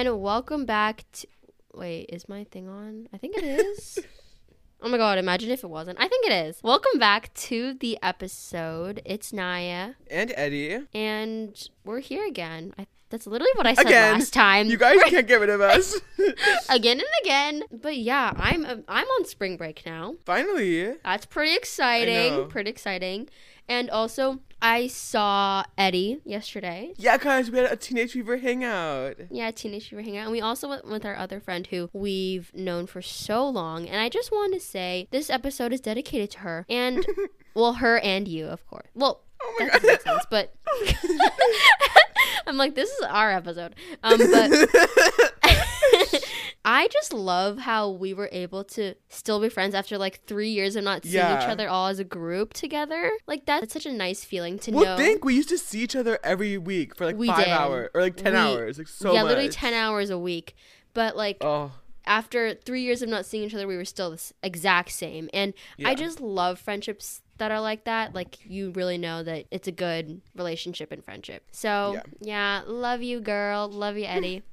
everyone. Welcome back to. Wait, is my thing on? I think it is. oh my god, imagine if it wasn't. I think it is. Welcome back to the episode. It's Naya, And Eddie. and we're here again. I, that's literally what I said Again. last time. You guys can't get rid of us. again and again. But yeah, I'm um, I'm on spring break now. Finally. That's pretty exciting. Pretty exciting. And also, I saw Eddie yesterday. Yeah, guys, we had a Teenage Fever hangout. Yeah, Teenage Fever Hangout. And we also went with our other friend who we've known for so long. And I just want to say this episode is dedicated to her. And, well, her and you, of course. Well, Oh my that doesn't make sense, but I'm like, this is our episode. Um, but I just love how we were able to still be friends after like three years of not seeing each other all as a group together. Like that's such a nice feeling to well, know. think we used to see each other every week for like We five did. hours or like ten We- hours, like so yeah, much. literally ten hours a week. But like Oh, after three years of not seeing each other, we were still the exact same. And I just love friendships that are like that. Like you really know that it's a good relationship and friendship. So Yeah. yeah, love you, girl. Love you, Eddie.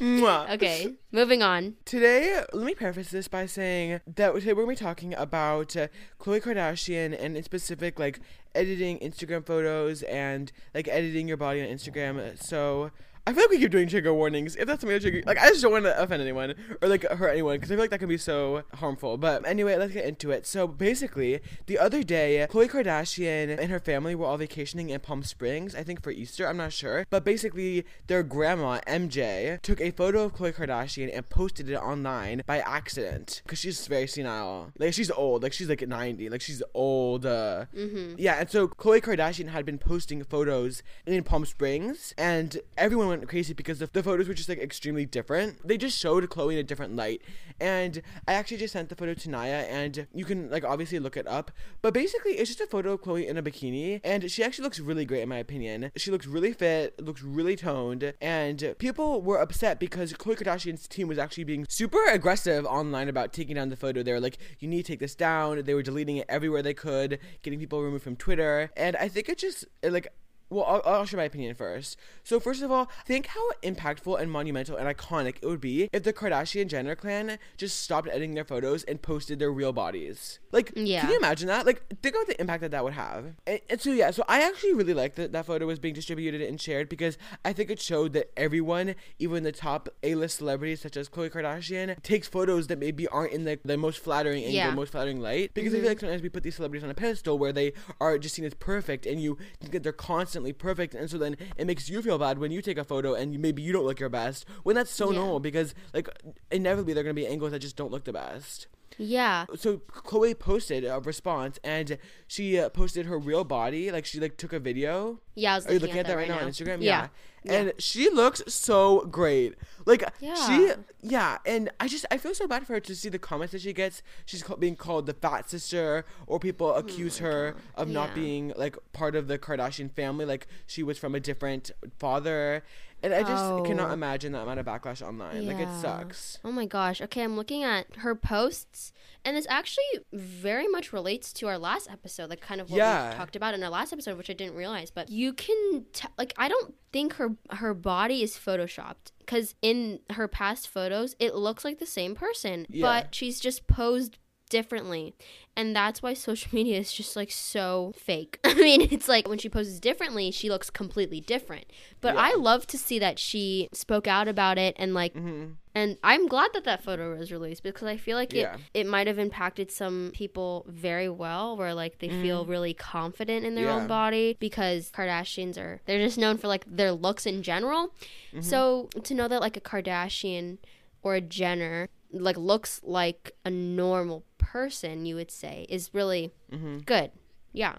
Okay, moving on. Today, let me preface this by saying that today we're going to be talking about uh, Khloe Kardashian and in specific, like editing Instagram photos and like editing your body on Instagram. So I feel like we keep doing trigger warnings. If that's something that trigger, like I just don't want to offend anyone or like hurt anyone because I feel like that can be so harmful. But anyway, let's get into it. So basically, the other day, Khloe Kardashian and her family were all vacationing in Palm Springs. I think for Easter. I'm not sure. But basically, their grandma MJ took a photo of Khloe Kardashian and posted it online by accident because she's very senile. Like she's old. Like she's like 90. Like she's old. Uh, Yeah, and so Khloe Kardashian had been posting photos in Palm Springs, and everyone went crazy because the, the photos were just like extremely different. They just showed Khloe in a different light, and I actually just sent the photo to Naya, and you can like obviously look it up. But basically, it's just a photo of Khloe in a bikini, and she actually looks really great in my opinion. She looks really fit, looks really toned, and people were upset because Khloe Kardashian's team was actually being super aggressive online about taking down the photo. They were like, "You need to take this down." They were deleting it everywhere they could, getting people removed from Twitter, and I think it just it, like well, I'll, I'll share my opinion first. So, first of all, think how impactful and monumental and iconic it would be if the Kardashian Jenner clan just stopped editing their photos and posted their real bodies. Like, Yeah. can you imagine that? Like, think about the impact that that would have. And, and so, yeah, so I actually really like that that photo was being distributed and shared because I think it showed that everyone, even the top A-list celebrities such as Khloe Kardashian, takes photos that maybe aren't in the, the most flattering angle, Yeah. most flattering light. Because I feel mm-hmm. like sometimes we put these celebrities on a pedestal where they are just seen as perfect, and you think that they're constantly perfect, and so then it makes you feel bad when you take a photo and maybe you don't look your best. When that's so Yeah. normal, because like inevitably there are gonna be angles that just don't look the best Yeah. so Khloe posted a response and she uh, posted her real body like she like took a video Yeah, I was are you looking, looking at that right now, on Instagram Yeah. And she looks so great like she Yeah. yeah and I just I feel so bad for her to see the comments that she gets she's ca- being called the fat sister or people oh accuse her of not being like part of the Kardashian family like she was from a different father and I just Oh. cannot imagine that amount of backlash online like it sucks Oh my gosh. Okay, I'm looking at her posts, and this actually very much relates to our last episode, like kind of what Yeah. we talked about in our last episode, which I didn't realize. But you can, t- like, I don't think her her body is photoshopped because in her past photos, it looks like the same person, Yeah. but she's just posed differently and that's why social media is just like so fake i mean it's like when she poses differently she looks completely different but Yeah. i love to see that she spoke out about it and like hmm and I'm glad that that photo was released because I feel like it, Yeah. it might have impacted some people very well, where like they feel really confident in their own Mm-hmm. Body because Kardashians are they're just known for like their looks in general. Mm-hmm. So to know that like a Kardashian or a Jenner like looks like a normal person, you would say, is really Mm-hmm. good. Yeah.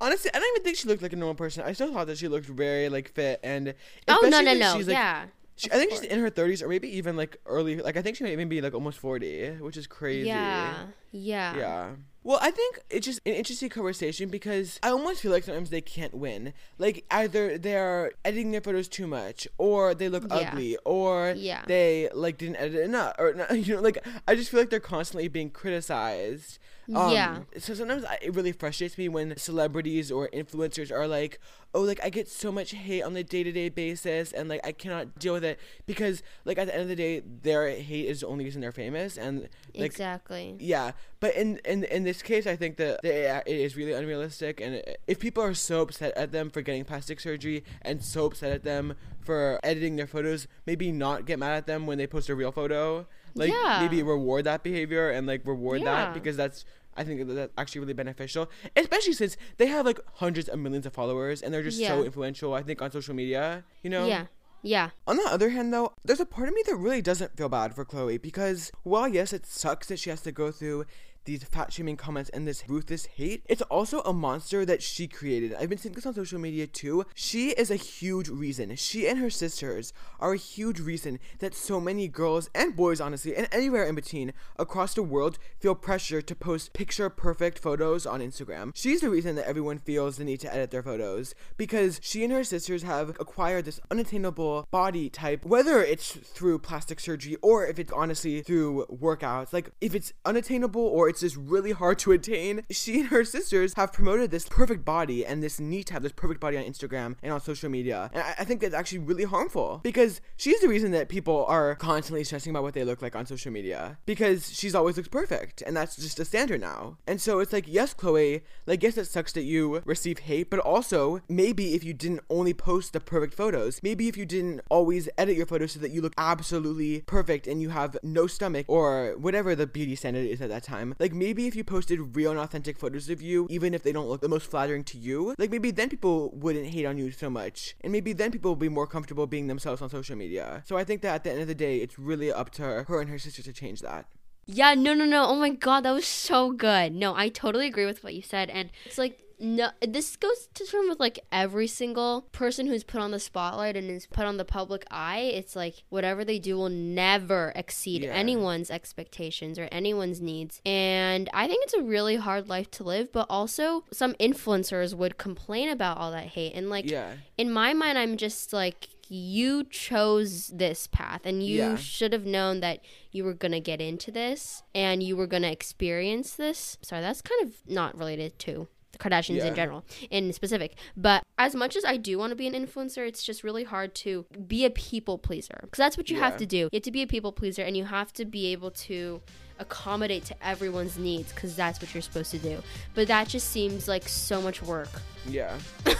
Honestly, I don't even think she looked like a normal person. I still thought that she looked very like fit and. Oh no no no She's, like, yeah. she, I think she's in her thirties or maybe even like early. Like I think she might even be like almost forty, which is crazy. Yeah. Yeah. Yeah. Well, I think it's just an interesting conversation because I almost feel like sometimes they can't win. Like either they're editing their photos too much, or they look Yeah. ugly, or Yeah. they like didn't edit enough, or you know, like I just feel like they're constantly being criticized. Um, Yeah. So sometimes I, it really frustrates me when celebrities or influencers are like, "Oh, like I get so much hate on the day to day basis, and like I cannot deal with it because like at the end of the day, their hate is the only reason they're famous, and like exactly. yeah, but in in in this case, I think that that it is really unrealistic. And if people are so upset at them for getting plastic surgery and so upset at them for editing their photos, maybe not get mad at them when they post a real photo. Like Yeah. maybe reward that behavior and like reward Yeah. that because that's. I think that's actually really beneficial, especially since they have like hundreds of millions of followers and they're just so influential. I think on social media, you know. Yeah. Yeah. On the other hand, though, there's a part of me that really doesn't feel bad for Khloe because, while yes, it sucks that she has to go through these fat shaming comments and this ruthless hate, it's also a monster that she created. I've been seeing this on social media too. She is a huge reason. She and her sisters are a huge reason that so many girls and boys, honestly, and anywhere in between across the world feel pressure to post picture perfect photos on Instagram. She's the reason that everyone feels the need to edit their photos because she and her sisters have acquired this unattainable body type, whether it's through plastic surgery or if it's honestly through workouts. Like, if it's unattainable or it's just really hard to attain, she and her sisters have promoted this perfect body and this need to have this perfect body on Instagram and on social media. And I, I think that's actually really harmful because she's the reason that people are constantly stressing about what they look like on social media because she's always looks perfect and that's just a standard now. And so it's like, yes, Khloe, like, yes, it sucks that you receive hate, but also maybe if you didn't only post the perfect photos, maybe if you didn't always edit your photos so that you look absolutely perfect and you have no stomach or whatever the beauty standard is at that time, like maybe if you posted real and authentic photos of you, even if they don't look the most flattering to you, like maybe then people wouldn't hate on you so much. And maybe then people will be more comfortable being themselves on social media. So I think that at the end of the day, it's really up to her and her sister to change that. Yeah, no, no, no. Oh my god, that was so good. No, I totally agree with what you said, and it's like no, this goes to term with like every single person who's put on the spotlight and is put on the public eye. It's like whatever they do will never exceed Yeah. anyone's expectations or anyone's needs. And I think it's a really hard life to live, but also some influencers would complain about all that hate. And like Yeah. in my mind, I'm just like, you chose this path and you Yeah. should have known that you were going to get into this and you were going to experience this. Sorry, that's kind of not related to Kardashians Yeah. in general, in specific. But as much as I do want to be an influencer, it's just really hard to be a people pleaser because that's what you have to do. You have to be a people pleaser and you have to be able to accommodate to everyone's needs because that's what you're supposed to do. But that just seems like so much work. Yeah.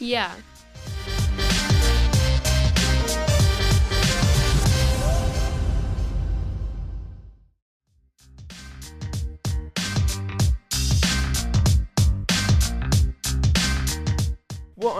Yeah.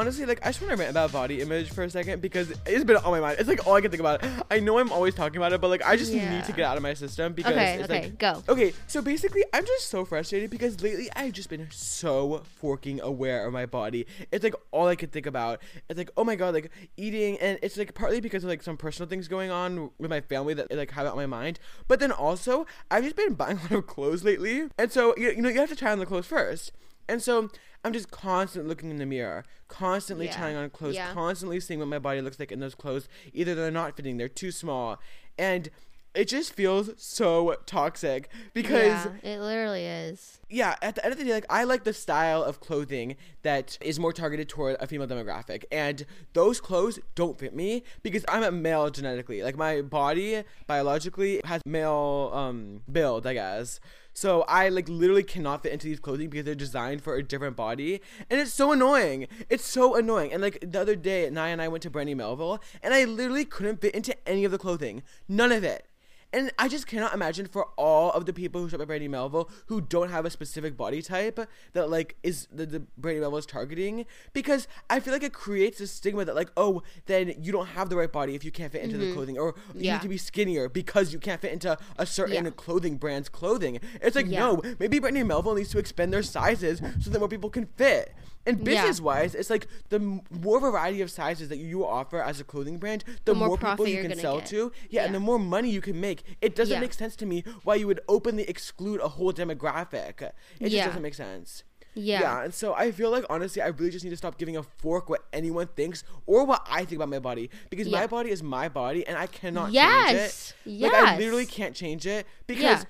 Honestly, like I just want to rant about body image for a second because it's been on my mind. It's like all I can think about. I know I'm always talking about it, but like I just Yeah. need to get out of my system because Okay, it's okay, like go. Okay, so basically, I'm just so frustrated because lately I've just been so forking aware of my body. It's like all I could think about. It's like, oh my god, like eating, and it's like partly because of like some personal things going on with my family that like have it on my mind. But then also, I've just been buying a lot of clothes lately, and so you, you know you have to try on the clothes first. And so I'm just constantly looking in the mirror, constantly Yeah. trying on clothes, Yeah. constantly seeing what my body looks like in those clothes. Either they're not fitting, they're too small, and it just feels so toxic because yeah, it literally is. yeah, at the end of the day, like I like the style of clothing that is more targeted toward a female demographic, and those clothes don't fit me because I'm a male genetically. Like my body biologically has male um build, I guess. So I like literally cannot fit into these clothing because they're designed for a different body, and it's so annoying. It's so annoying. And like the other day, Naya and I went to Brandy Melville, and I literally couldn't fit into any of the clothing, none of it. And I just cannot imagine for all of the people who shop at Brandy Melville who don't have a specific body type that like is the, the Brandy Melville is targeting because I feel like it creates a stigma that like oh then you don't have the right body if you can't fit into the mm-hmm. clothing or you Yeah. need to be skinnier because you can't fit into a certain Yeah. clothing brand's clothing. It's like Yeah. no, maybe Brandy Melville needs to expand their sizes so that more people can fit. And business wise, it's like the more variety of sizes that you offer as a clothing brand, the, The more more, people you can sell get. to. Yeah, and the more money you can make it doesn't Yeah. make sense to me why you would openly exclude a whole demographic. It just doesn't make sense. Yeah. Yeah, and so I feel like honestly, I really just need to stop giving a fork what anyone thinks or what I think about my body because my body is my body and I cannot Yes. change it. Yes. Like I literally can't change it because. Yeah.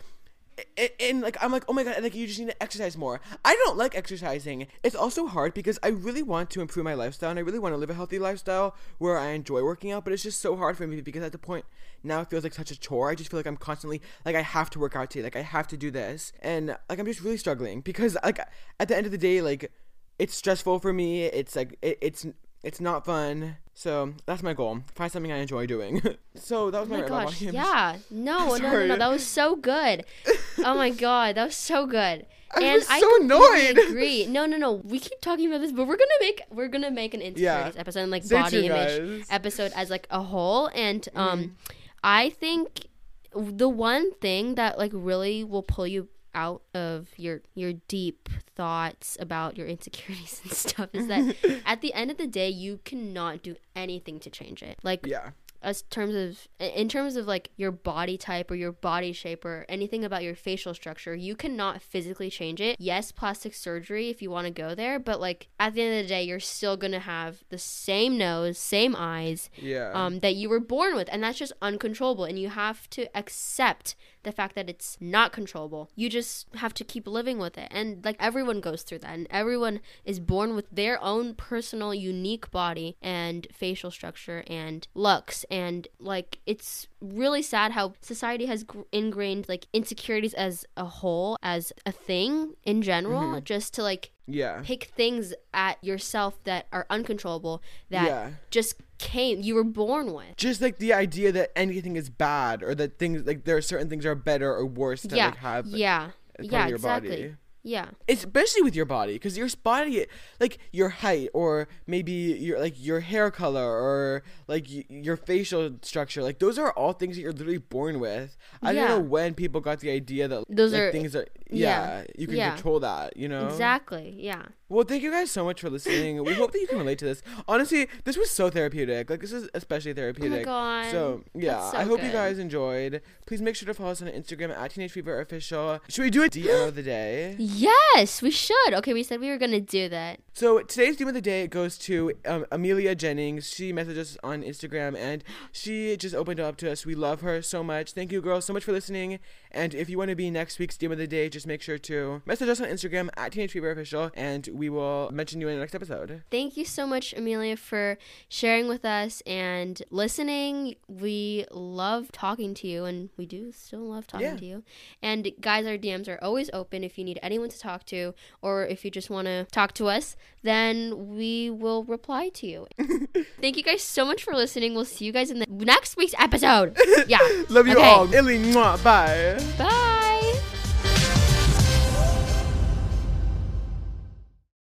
And, like I'm like oh my god like you just need to exercise more. I don't like exercising. It's also hard because I really want to improve my lifestyle and I really want to live a healthy lifestyle where I enjoy working out. But it's just so hard for me because at the point now it feels like such a chore. I just feel like I'm constantly like I have to work out today. Like I have to do this and like I'm just really struggling because like at the end of the day like it's stressful for me. It's like it, it's it's not fun. So that's my goal. Find something I enjoy doing. so that was Oh my, my gosh. Yeah. No, no, no, no. That was so good. Oh my god, that was so good. I and was I so annoyed. agree. No, no, no. We keep talking about this, but we're gonna make we're gonna make an insecurities Yeah. episode and like Stay body image guys. Episode as like a whole. And um, I think the one thing that like really will pull you out of your your deep thoughts about your insecurities and stuff is that at the end of the day you cannot do anything to change it like Yeah. as terms of in terms of like your body type or your body shape or anything about your facial structure you cannot physically change it yes plastic surgery if you want to go there but like at the end of the day you're still gonna have the same nose same eyes Yeah. um, that you were born with and that's just uncontrollable and you have to accept the fact that it's not controllable. You just have to keep living with it. And like everyone goes through that. And everyone is born with their own personal unique body and facial structure and looks. And like it's really sad how society has gr- ingrained like insecurities as a whole as a thing in general mm-hmm. just to like yeah. pick things at yourself that are uncontrollable that Yeah. just came you were born with. Just like the idea that anything is bad or that things like there are certain things are better or worse to yeah. like have yeah. yeah your exactly body. Yeah. Especially with your body because your body like your height or maybe your like your hair color or like y- your facial structure like those are all things that you're literally born with. I Yeah. don't know when people got the idea that Those like, are- things are yeah, yeah, you can yeah. control that you know? Exactly yeah. Well thank you guys so much for listening. We hope that you can relate to this. Honestly this was so therapeutic. Like this is especially therapeutic Oh my God. so yeah so i hope you guys enjoyed. Please make sure to follow us on instagram at teenage fever official. Should we do a dm of the day yes we should okay we said we were gonna do that So today's theme of the day goes to um, Amelia Jennings. She messaged us on Instagram and she just opened up to us. We love her so much. Thank you, girls, so much for listening. And if you want to be next week's theme of the day, just make sure to message us on Instagram at Teenage Fever Official, and we will mention you in the next episode. thank you so much amelia for sharing with us and listening we love talking to you and we do still love talking Yeah. to you and guys our dms are always open if you need anyone to talk to or if you just want to talk to us then we will reply to you thank you guys so much for listening we'll see you guys in the next week's episode yeah Love you Okay. all. Illy, mwah, bye. bye